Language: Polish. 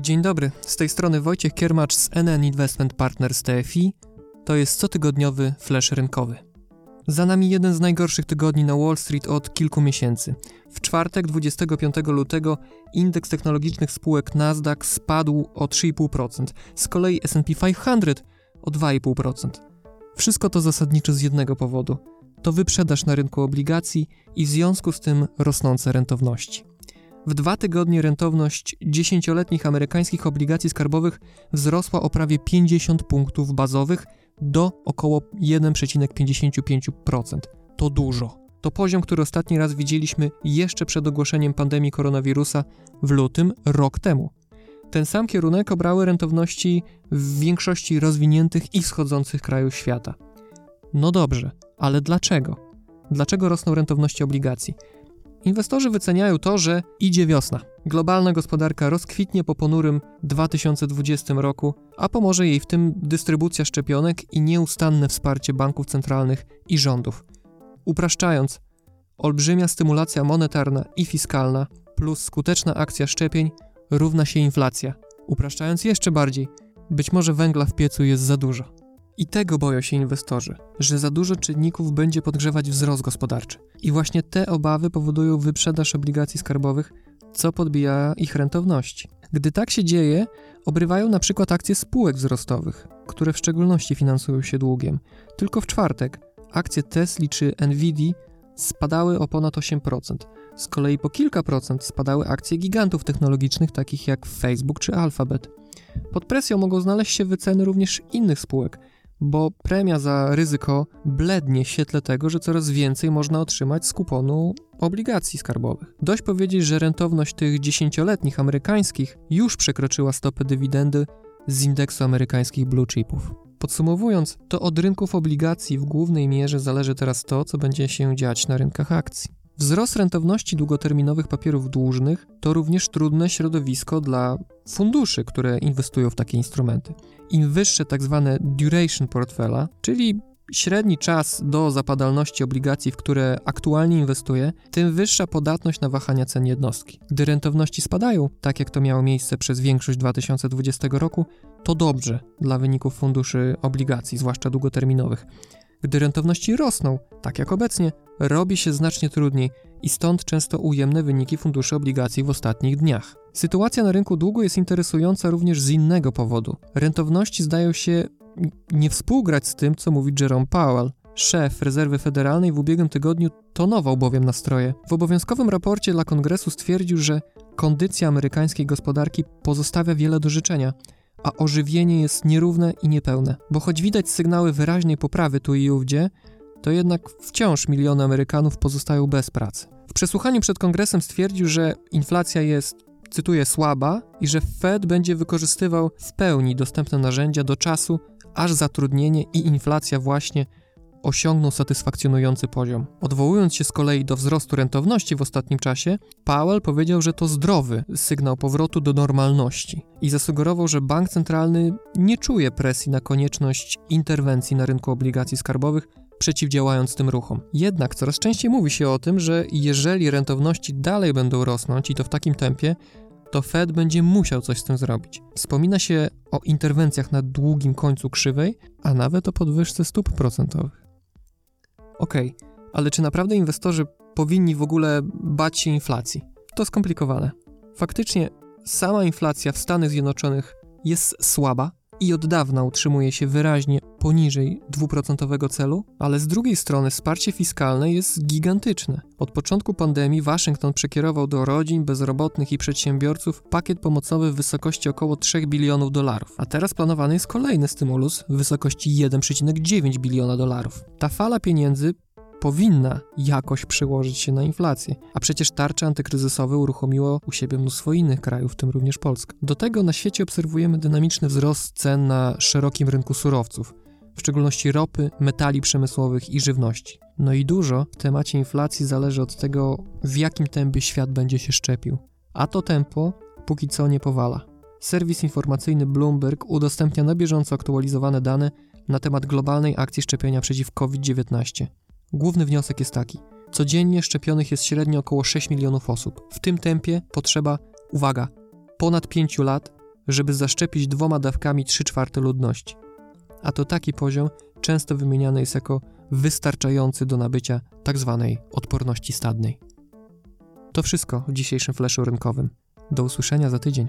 Dzień dobry, z tej strony Wojciech Kiermacz z NN Investment Partners TFI. To jest cotygodniowy flash rynkowy. Za nami jeden z najgorszych tygodni na Wall Street od kilku miesięcy. W czwartek 25 lutego indeks technologicznych spółek Nasdaq spadł o 3,5%, z kolei S&P 500 o 2,5%. Wszystko to zasadniczo z jednego powodu. To wyprzedaż na rynku obligacji i w związku z tym rosnące rentowności. W dwa tygodnie rentowność dziesięcioletnich amerykańskich obligacji skarbowych wzrosła o prawie 50 punktów bazowych do około 1,55%. To dużo. To poziom, który ostatni raz widzieliśmy jeszcze przed ogłoszeniem pandemii koronawirusa w lutym rok temu. Ten sam kierunek obrały rentowności w większości rozwiniętych i wschodzących krajów świata. No dobrze, ale dlaczego? Dlaczego rosną rentowności obligacji? Inwestorzy wyceniają to, że idzie wiosna. Globalna gospodarka rozkwitnie po ponurym 2020 roku, a pomoże jej w tym dystrybucja szczepionek i nieustanne wsparcie banków centralnych i rządów. Upraszczając, olbrzymia stymulacja monetarna i fiskalna plus skuteczna akcja szczepień równa się inflacja. Upraszczając jeszcze bardziej, być może węgla w piecu jest za dużo. I tego boją się inwestorzy, że za dużo czynników będzie podgrzewać wzrost gospodarczy. I właśnie te obawy powodują wyprzedaż obligacji skarbowych, co podbija ich rentowności. Gdy tak się dzieje, obrywają na przykład akcje spółek wzrostowych, które w szczególności finansują się długiem. Tylko w czwartek akcje Tesla czy Nvidia spadały o ponad 8%. Z kolei po kilka procent spadały akcje gigantów technologicznych takich jak Facebook czy Alphabet. Pod presją mogą znaleźć się wyceny również innych spółek, bo premia za ryzyko blednie w świetle tego, że coraz więcej można otrzymać z kuponu obligacji skarbowych. Dość powiedzieć, że rentowność tych dziesięcioletnich amerykańskich już przekroczyła stopę dywidendy z indeksu amerykańskich blue chipów. Podsumowując, to od rynków obligacji w głównej mierze zależy teraz to, co będzie się dziać na rynkach akcji. Wzrost rentowności długoterminowych papierów dłużnych to również trudne środowisko dla funduszy, które inwestują w takie instrumenty. Im wyższe tzw. Tak duration portfela, czyli średni czas do zapadalności obligacji, w które aktualnie inwestuje, tym wyższa podatność na wahania cen jednostki. Gdy rentowności spadają, tak jak to miało miejsce przez większość 2020 roku, to dobrze dla wyników funduszy obligacji, zwłaszcza długoterminowych. Gdy rentowności rosną, tak jak obecnie, robi się znacznie trudniej i stąd często ujemne wyniki funduszy obligacji w ostatnich dniach. Sytuacja na rynku długu jest interesująca również z innego powodu. Rentowności zdają się nie współgrać z tym, co mówi Jerome Powell. Szef rezerwy federalnej w ubiegłym tygodniu tonował bowiem nastroje. W obowiązkowym raporcie dla kongresu stwierdził, że kondycja amerykańskiej gospodarki pozostawia wiele do życzenia, a ożywienie jest nierówne i niepełne. Bo choć widać sygnały wyraźnej poprawy tu i ówdzie, to jednak wciąż miliony Amerykanów pozostają bez pracy. W przesłuchaniu przed kongresem stwierdził, że inflacja jest, cytuję, słaba i że Fed będzie wykorzystywał w pełni dostępne narzędzia do czasu, aż zatrudnienie i inflacja właśnie osiągną satysfakcjonujący poziom. Odwołując się z kolei do wzrostu rentowności w ostatnim czasie, Powell powiedział, że to zdrowy sygnał powrotu do normalności i zasugerował, że bank centralny nie czuje presji na konieczność interwencji na rynku obligacji skarbowych, przeciwdziałając tym ruchom. Jednak coraz częściej mówi się o tym, że jeżeli rentowności dalej będą rosnąć i to w takim tempie, to Fed będzie musiał coś z tym zrobić. Wspomina się o interwencjach na długim końcu krzywej, a nawet o podwyżce stóp procentowych. Okej, okay, ale czy naprawdę inwestorzy powinni w ogóle bać się inflacji? To skomplikowane. Faktycznie sama inflacja w Stanach Zjednoczonych jest słaba i od dawna utrzymuje się wyraźnie poniżej dwuprocentowego celu, ale z drugiej strony wsparcie fiskalne jest gigantyczne. Od początku pandemii Waszyngton przekierował do rodzin, bezrobotnych i przedsiębiorców pakiet pomocowy w wysokości około 3 bilionów dolarów, a teraz planowany jest kolejny stymulus w wysokości 1,9 biliona dolarów. Ta fala pieniędzy powinna jakoś przełożyć się na inflację, a przecież tarcze antykryzysowe uruchomiło u siebie mnóstwo innych krajów, w tym również Polska. Do tego na świecie obserwujemy dynamiczny wzrost cen na szerokim rynku surowców, w szczególności ropy, metali przemysłowych i żywności. No i dużo w temacie inflacji zależy od tego, w jakim tempie świat będzie się szczepił. A to tempo póki co nie powala. Serwis informacyjny Bloomberg udostępnia na bieżąco aktualizowane dane na temat globalnej akcji szczepienia przeciw COVID-19. Główny wniosek jest taki: Codziennie szczepionych jest średnio około 6 milionów osób. W tym tempie potrzeba, uwaga, ponad 5 lat, żeby zaszczepić dwoma dawkami 3 czwarte ludności. A to taki poziom często wymieniany jest jako wystarczający do nabycia tzw. Tak odporności stadnej. To wszystko w dzisiejszym fleszu rynkowym. Do usłyszenia za tydzień.